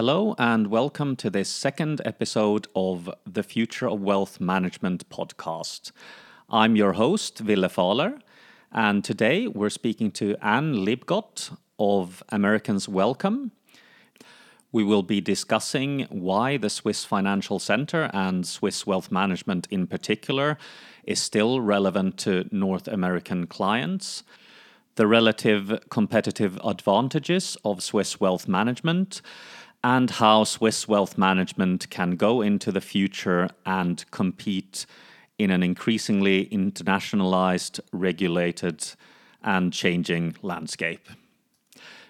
Hello, and welcome to this second episode of the Future of Wealth Management podcast. I'm your host, Ville Fahler, and today we're speaking to Anne Liebgott of Americans Welcome. We will be discussing why the Swiss Financial Center and Swiss Wealth Management in particular is still relevant to North American clients, the relative competitive advantages of Swiss wealth management, and how Swiss wealth management can go into the future and compete in an increasingly internationalized, regulated, and changing landscape.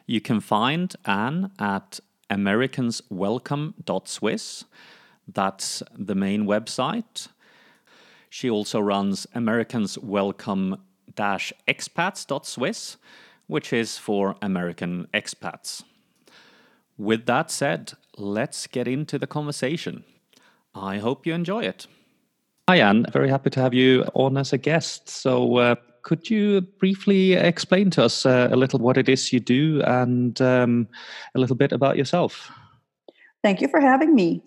You can find Anne at americanswelcome.swiss. That's the main website. She also runs americanswelcome-expats.swiss, which is for American expats. With that said, let's get into the conversation. I hope you enjoy it. Hi, Anne. Very happy to have you on as a guest. So, uh, could you briefly explain to us uh, a little what it is you do and um, a little bit about yourself? Thank you for having me.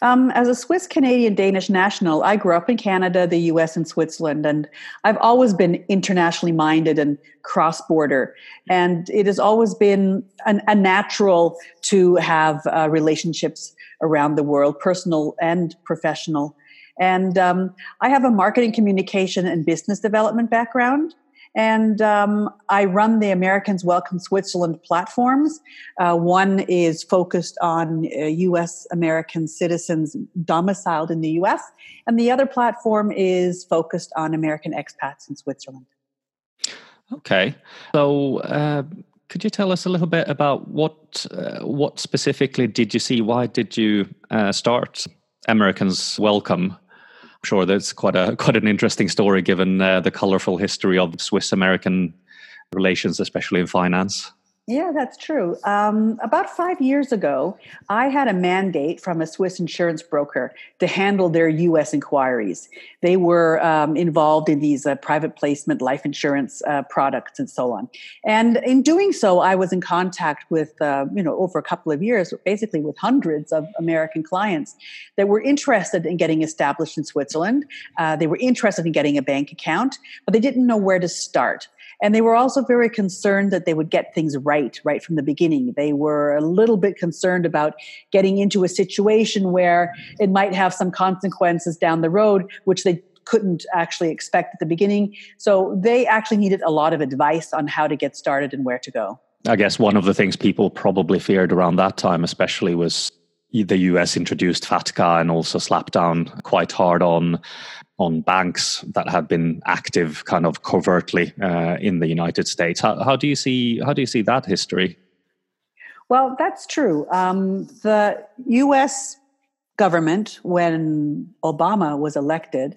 Um, as a Swiss Canadian Danish national, I grew up in Canada, the US, and Switzerland, and I've always been internationally minded and cross border. And it has always been an, a natural to have uh, relationships around the world, personal and professional. And um, I have a marketing, communication, and business development background. And um, I run the Americans Welcome Switzerland platforms. Uh, one is focused on uh, US American citizens domiciled in the US, and the other platform is focused on American expats in Switzerland. Okay. So, uh, could you tell us a little bit about what uh, what specifically did you see? Why did you uh, start Americans Welcome sure that's quite a quite an interesting story given uh, the colorful history of Swiss American relations, especially in finance. Yeah, that's true. Um, about five years ago, I had a mandate from a Swiss insurance broker to handle their U.S. inquiries. They were um, involved in these uh, private placement life insurance uh, products and so on. And in doing so, I was in contact with, uh, you know, over a couple of years, basically with hundreds of American clients that were interested in getting established in Switzerland. Uh, they were interested in getting a bank account, but they didn't know where to start. And they were also very concerned that they would get things right, right from the beginning. They were a little bit concerned about getting into a situation where it might have some consequences down the road, which they couldn't actually expect at the beginning. So they actually needed a lot of advice on how to get started and where to go. I guess one of the things people probably feared around that time, especially, was the US introduced FATCA and also slapped down quite hard on on banks that have been active kind of covertly uh, in the United States. How, how, do you see how do you see that history? Well, that's true. Um, the U.S. government, when Obama was elected,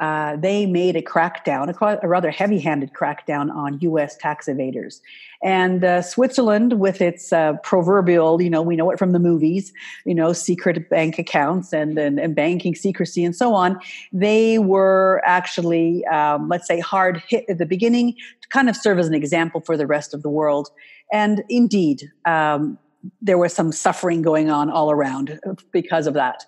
uh, they made a crackdown, a, a rather heavy handed crackdown on US tax evaders. And uh, Switzerland, with its uh, proverbial, you know, we know it from the movies, you know, secret bank accounts and, and, and banking secrecy and so on, they were actually, um, let's say, hard hit at the beginning to kind of serve as an example for the rest of the world. And indeed, um, there was some suffering going on all around because of that.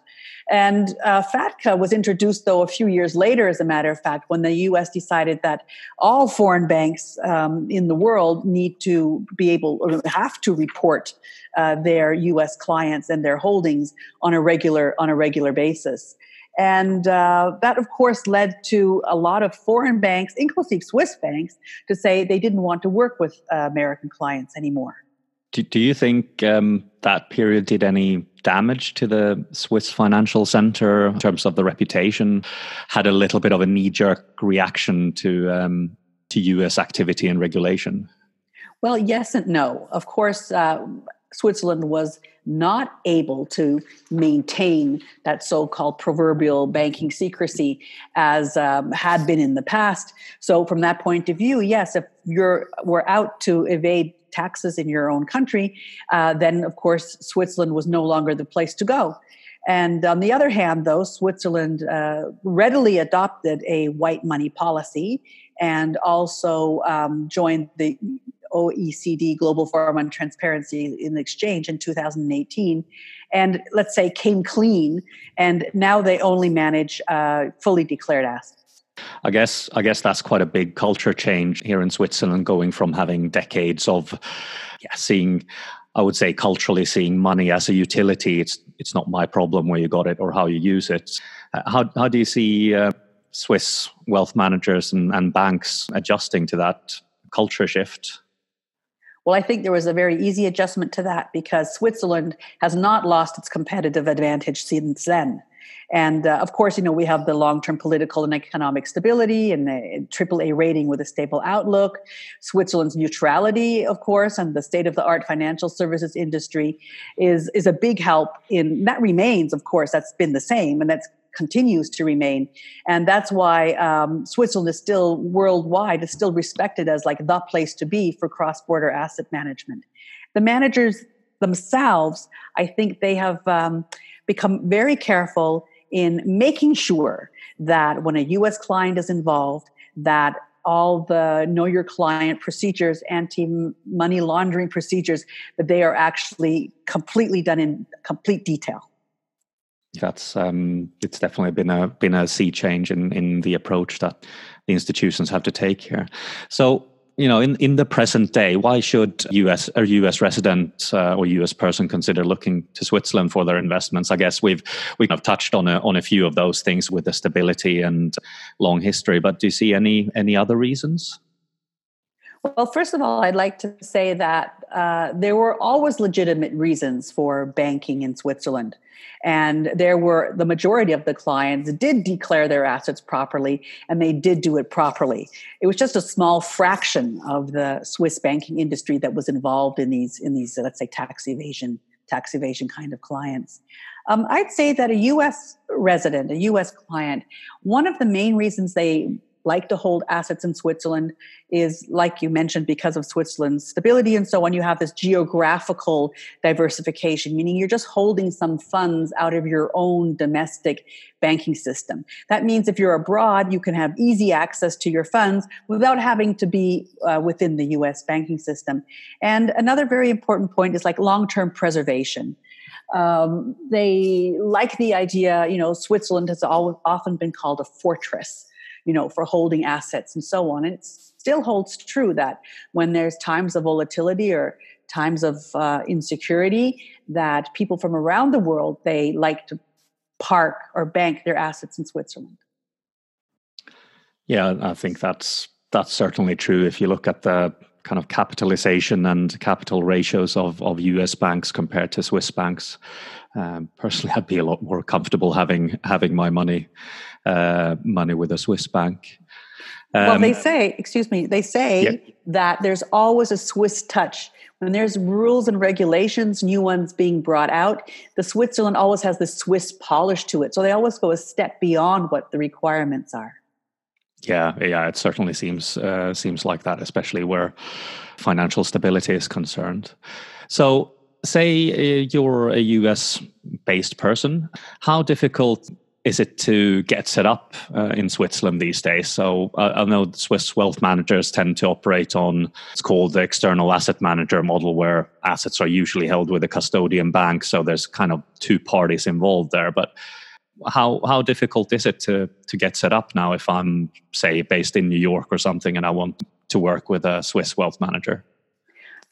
And uh, FATCA was introduced, though, a few years later, as a matter of fact, when the US decided that all foreign banks um, in the world need to be able or have to report uh, their US clients and their holdings on a regular on a regular basis. And uh, that, of course, led to a lot of foreign banks, inclusive Swiss banks, to say they didn't want to work with uh, American clients anymore. Do, do you think um, that period did any damage to the Swiss financial center in terms of the reputation? Had a little bit of a knee jerk reaction to um, to U.S. activity and regulation? Well, yes and no. Of course, uh, Switzerland was not able to maintain that so-called proverbial banking secrecy as um, had been in the past. So, from that point of view, yes, if you're were out to evade taxes in your own country, uh, then of course Switzerland was no longer the place to go. And on the other hand, though, Switzerland uh, readily adopted a white money policy and also um, joined the OECD Global Forum on Transparency in Exchange in 2018, and let's say came clean, and now they only manage uh, fully declared assets. I guess I guess that's quite a big culture change here in Switzerland, going from having decades of yeah, seeing I would say culturally seeing money as a utility. It's it's not my problem where you got it or how you use it. Uh, how how do you see uh, Swiss wealth managers and, and banks adjusting to that culture shift? Well, I think there was a very easy adjustment to that because Switzerland has not lost its competitive advantage since then. And uh, of course, you know, we have the long term political and economic stability and a AAA rating with a stable outlook, Switzerland's neutrality, of course, and the state of the art financial services industry is, is a big help in that remains, of course, that's been the same and that continues to remain. And that's why um, Switzerland is still worldwide, is still respected as like the place to be for cross border asset management. The managers themselves, I think they have um, become very careful in making sure that when a US client is involved, that all the know your client procedures, anti money laundering procedures, that they are actually completely done in complete detail. That's um, it's definitely been a been a sea change in in the approach that the institutions have to take here. So you know, in, in the present day, why should US or US resident uh, or US person consider looking to Switzerland for their investments? I guess we've we have touched on a, on a few of those things with the stability and long history, but do you see any any other reasons? Well, first of all, I'd like to say that uh, there were always legitimate reasons for banking in Switzerland. And there were the majority of the clients did declare their assets properly and they did do it properly. It was just a small fraction of the Swiss banking industry that was involved in these, in these, let's say, tax evasion, tax evasion kind of clients. Um, I'd say that a US resident, a US client, one of the main reasons they like to hold assets in Switzerland is, like you mentioned, because of Switzerland's stability and so on, you have this geographical diversification, meaning you're just holding some funds out of your own domestic banking system. That means if you're abroad, you can have easy access to your funds without having to be uh, within the US banking system. And another very important point is like long term preservation. Um, they like the idea, you know, Switzerland has all, often been called a fortress you know, for holding assets and so on. And it still holds true that when there's times of volatility or times of uh, insecurity, that people from around the world they like to park or bank their assets in Switzerland. Yeah, I think that's that's certainly true. If you look at the kind of capitalization and capital ratios of, of US banks compared to Swiss banks. Um, personally, I'd be a lot more comfortable having having my money uh, money with a Swiss bank. Um, well, they say, excuse me, they say yeah. that there's always a Swiss touch. When there's rules and regulations, new ones being brought out, the Switzerland always has the Swiss polish to it. So they always go a step beyond what the requirements are. Yeah, yeah, it certainly seems uh, seems like that, especially where financial stability is concerned. So, say uh, you're a US based person, how difficult is it to get set up uh, in Switzerland these days? So uh, I know Swiss wealth managers tend to operate on it's called the external asset manager model, where assets are usually held with a custodian bank. So there's kind of two parties involved there. But how how difficult is it to to get set up now? If I'm say based in New York or something, and I want to work with a Swiss wealth manager.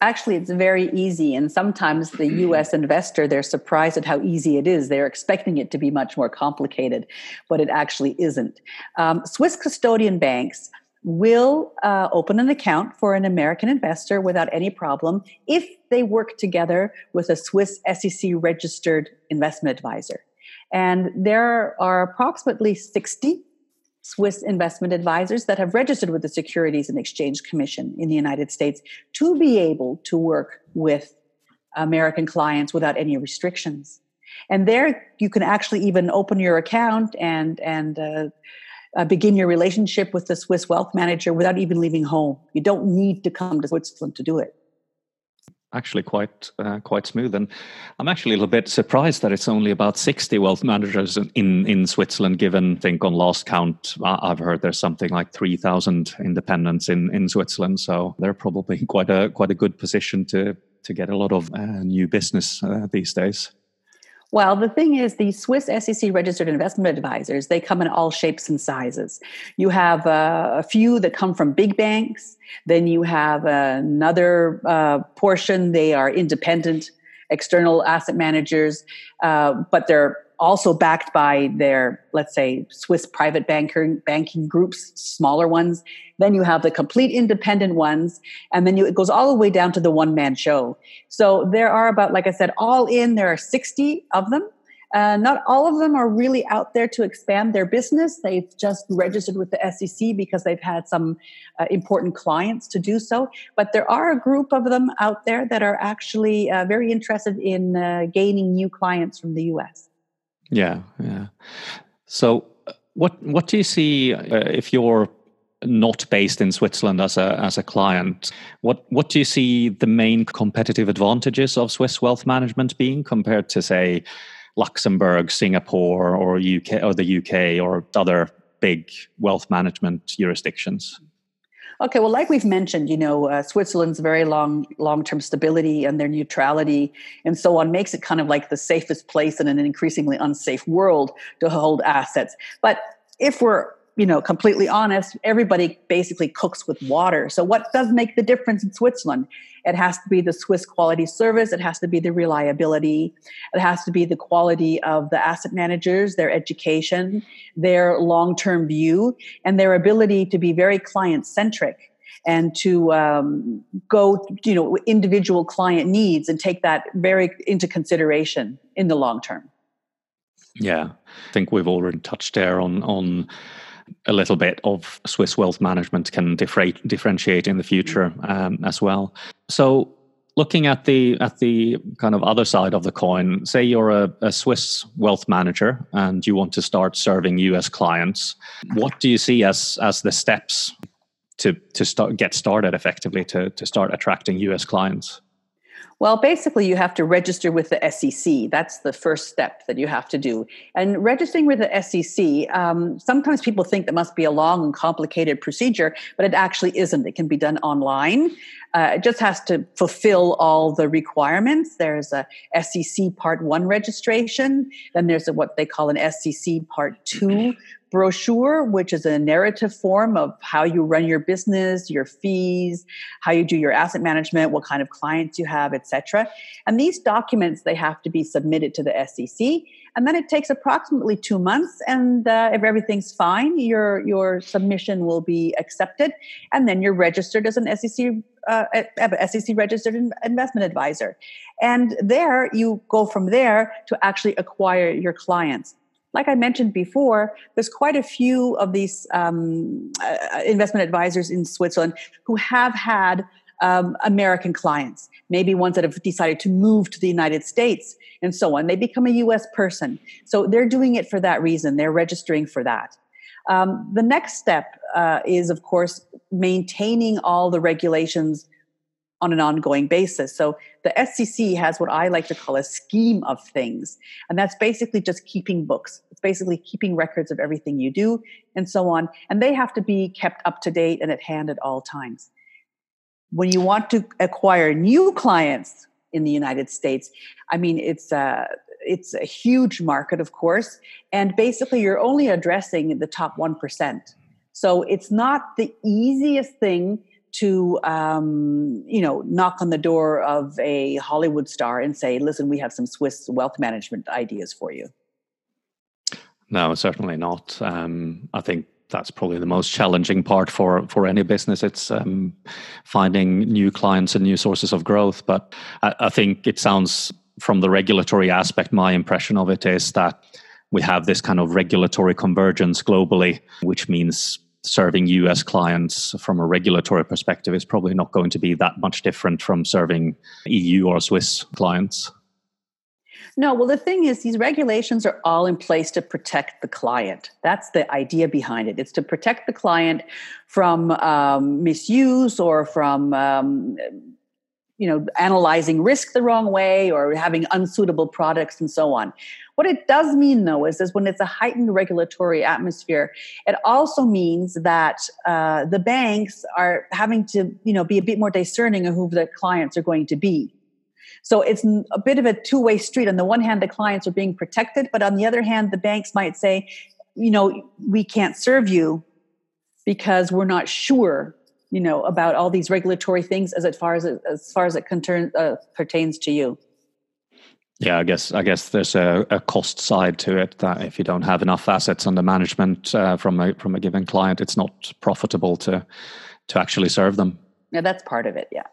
Actually, it's very easy. And sometimes the US investor, they're surprised at how easy it is. They're expecting it to be much more complicated, but it actually isn't. Um, Swiss custodian banks will uh, open an account for an American investor without any problem if they work together with a Swiss SEC registered investment advisor. And there are approximately 60 Swiss investment advisors that have registered with the Securities and Exchange Commission in the United States to be able to work with American clients without any restrictions. And there you can actually even open your account and, and, uh, uh, begin your relationship with the Swiss wealth manager without even leaving home. You don't need to come to Switzerland to do it. Actually quite uh, quite smooth. And I'm actually a little bit surprised that it's only about 60 wealth managers in in Switzerland. Given, I think on last count, I've heard there's something like 3,000 independents in in Switzerland. So they're probably quite a quite a good position to to get a lot of uh, new business uh, these days. Well, the thing is, the Swiss SEC registered investment advisors, they come in all shapes and sizes. You have uh, a few that come from big banks. Then you have another uh, portion, they are independent external asset managers, uh, but they're also backed by their, let's say, Swiss private banker, banking groups, smaller ones. Then you have the complete independent ones, and then you, it goes all the way down to the one man show. So there are about, like I said, all in, there are 60 of them. Uh, not all of them are really out there to expand their business. They've just registered with the SEC because they've had some uh, important clients to do so. But there are a group of them out there that are actually uh, very interested in uh, gaining new clients from the US. Yeah, yeah. So, uh, what what do you see uh, if you're not based in Switzerland as a as a client? What what do you see the main competitive advantages of Swiss wealth management being compared to say Luxembourg, Singapore, or UK or the UK or other big wealth management jurisdictions? Okay, well, like we've mentioned, you know, uh, Switzerland's very long long term stability and their neutrality and so on makes it kind of like the safest place in an increasingly unsafe world to hold assets. But if we're you know, completely honest, everybody basically cooks with water. So, what does make the difference in Switzerland? It has to be the Swiss quality service, it has to be the reliability, it has to be the quality of the asset managers, their education, their long term view, and their ability to be very client centric and to um, go, you know, individual client needs and take that very into consideration in the long term. Yeah, I think we've already touched there on on a little bit of Swiss wealth management can differentiate in the future um, as well. So looking at the at the kind of other side of the coin say you're a, a, swiss wealth manager and you want to start serving us clients what do you see as as the steps to to start get started effectively to to start attracting us clients well, basically, you have to register with the SEC. That's the first step that you have to do. And registering with the SEC, um, sometimes people think that must be a long and complicated procedure, but it actually isn't. It can be done online. Uh, it just has to fulfill all the requirements. There's a SEC Part 1 registration, then there's a, what they call an SEC Part 2 brochure, which is a narrative form of how you run your business, your fees, how you do your asset management, what kind of clients you have, etc. And these documents they have to be submitted to the SEC, and then it takes approximately two months. And uh, if everything's fine, your your submission will be accepted, and then you're registered as an SEC. Uh, SEC registered investment advisor. And there you go from there to actually acquire your clients like I mentioned before, there's quite a few of these um, uh, investment advisors in Switzerland who have had um, American clients, maybe ones that have decided to move to the United States and so on. They become a US person. So they're doing it for that reason, they're registering for that. Um, the next step uh, is, of course, maintaining all the regulations on an ongoing basis. So the SEC has what I like to call a scheme of things. And that's basically just keeping books. It's basically keeping records of everything you do and so on. And they have to be kept up to date and at hand at all times. When you want to acquire new clients in the United States, I mean, it's a, it's a huge market, of course. And basically, you're only addressing the top 1%. So it's not the easiest thing to um, you know knock on the door of a Hollywood star and say, "Listen, we have some Swiss wealth management ideas for you." No, certainly not. Um, I think that's probably the most challenging part for for any business. It's um, finding new clients and new sources of growth. But I, I think it sounds from the regulatory aspect. My impression of it is that we have this kind of regulatory convergence globally, which means serving US clients from a regulatory perspective is probably not going to be that much different from serving EU or Swiss clients. No, well, the thing is, these regulations are all in place to protect the client. That's the idea behind it. It's to protect the client from um, misuse or from um, you know, analyzing risk the wrong way or having unsuitable products and so on. What it does mean, though, is, is when it's a heightened regulatory atmosphere, it also means that uh, the banks are having to, you know, be a bit more discerning of who the clients are going to be. So it's a bit of a two way street. On the one hand, the clients are being protected, but on the other hand, the banks might say, you know, we can't serve you because we're not sure you know about all these regulatory things as far as it, as far as it concern, uh, pertains to you. Yeah i guess i guess there's a, a, cost side to it that if you don't have enough assets under management uh, from a from a given client it's not profitable to to actually serve them. Yeah that's part of it yeah.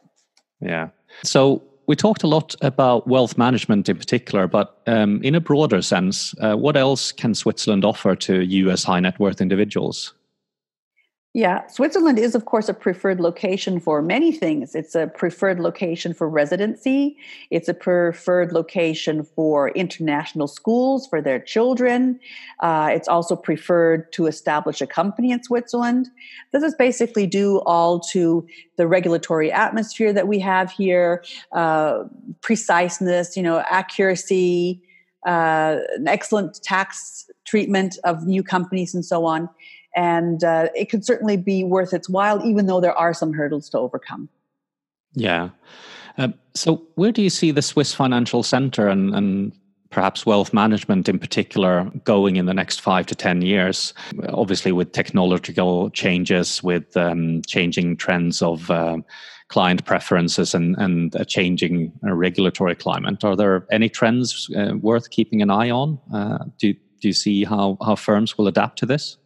Yeah. So we talked a lot about wealth management in particular, but um, in a broader sense, uh, what else can Switzerland offer to US high net worth individuals? Yeah, Switzerland is, of course, a preferred location for many things. It's a preferred location for residency. It's a preferred location for international schools for their children. Uh, it's also preferred to establish a company in Switzerland. This is basically due all to the regulatory atmosphere that we have here, uh, preciseness, you know, accuracy, uh, an excellent tax treatment of new companies, and so on and uh, it could certainly be worth its while, even though there are some hurdles to overcome. Yeah. Uh, so, where do you see the Swiss Financial Center and, and perhaps wealth management in particular going in the next five to 10 years? Obviously, with technological changes, with um, changing trends of uh, client preferences and, and a changing uh, regulatory climate. Are there any trends uh, worth keeping an eye on? Uh, do, do you see how, how firms will adapt to this?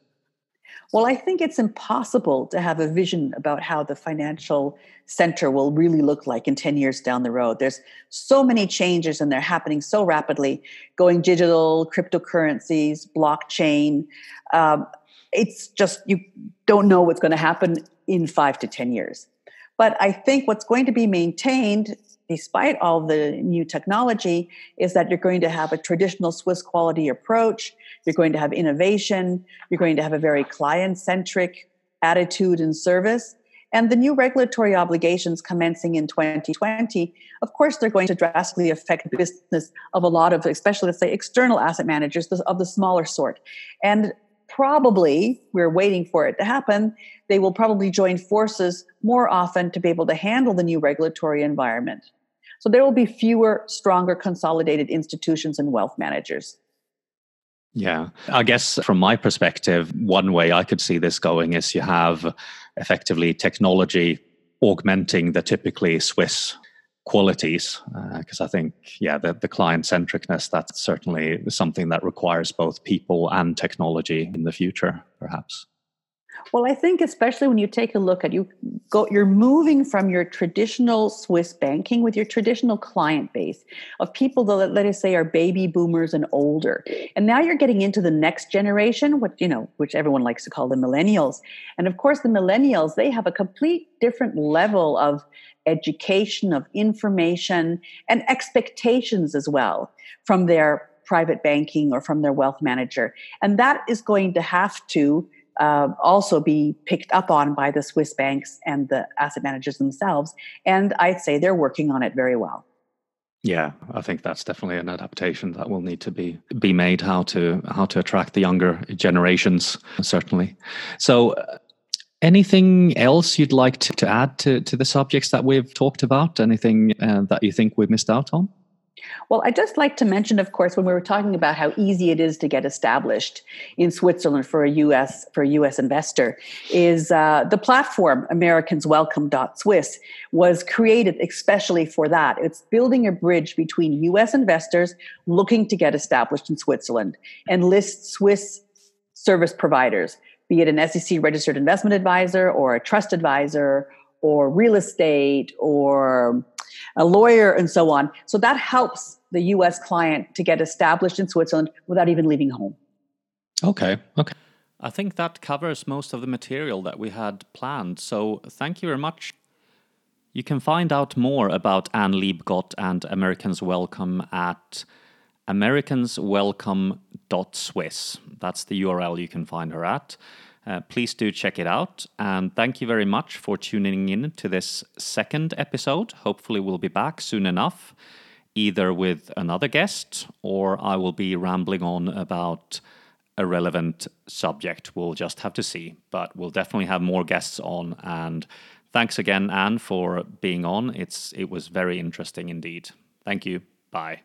Well, I think it's impossible to have a vision about how the financial center will really look like in 10 years down the road. There's so many changes and they're happening so rapidly going digital, cryptocurrencies, blockchain. Um, it's just, you don't know what's going to happen in five to 10 years. But I think what's going to be maintained despite all the new technology, is that you're going to have a traditional Swiss quality approach. You're going to have innovation. You're going to have a very client centric attitude and service. And the new regulatory obligations commencing in 2020, of course, they're going to drastically affect the business of a lot of, especially, let's say, external asset managers of the smaller sort. And probably, we're waiting for it to happen, they will probably join forces more often to be able to handle the new regulatory environment. So there will be fewer, stronger, consolidated institutions and wealth managers. Yeah. I guess from my perspective, one way I could see this going is you have effectively technology augmenting the typically Swiss qualities because uh, I think yeah the, the client centricness that's certainly something that requires both people and technology in the future perhaps well, I think especially when you take a look at you go you're moving from your traditional Swiss banking with your traditional client base of people that let us say are baby boomers and older. And now you're getting into the next generation, what you know, which everyone likes to call the millennials. And of course the millennials, they have a complete different level of education, of information, and expectations as well from their private banking or from their wealth manager. And that is going to have to uh, also be picked up on by the Swiss banks and the asset managers themselves. And I'd say they're working on it very well. Yeah, I think that's definitely an adaptation that will need to be be made. How to how to attract the younger generations, certainly. So, uh, anything else you'd like to, to add to to the subjects that we've talked about? Anything uh, that you think we've missed out on? Well, I'd just like to mention, of course, when we were talking about how easy it is to get established in Switzerland for a U.S. for a U.S. investor, is uh, the platform AmericansWelcome.Swiss was created especially for that. It's building a bridge between U.S. investors looking to get established in Switzerland and lists Swiss service providers, be it an SEC registered investment advisor or a trust advisor or real estate or a lawyer, and so on. So that helps the US client to get established in Switzerland without even leaving home. Okay. Okay. I think that covers most of the material that we had planned. So thank you very much. You can find out more about Anne Liebgott and Americans Welcome at americanswelcome.swiss. That's the URL you can find her at. Uh, please do check it out. And thank you very much for tuning in to this second episode. Hopefully, we'll be back soon enough, either with another guest or I will be rambling on about a relevant subject. We'll just have to see. But we'll definitely have more guests on. And thanks again, Anne, for being on. It's it was very interesting indeed. Thank you. Bye.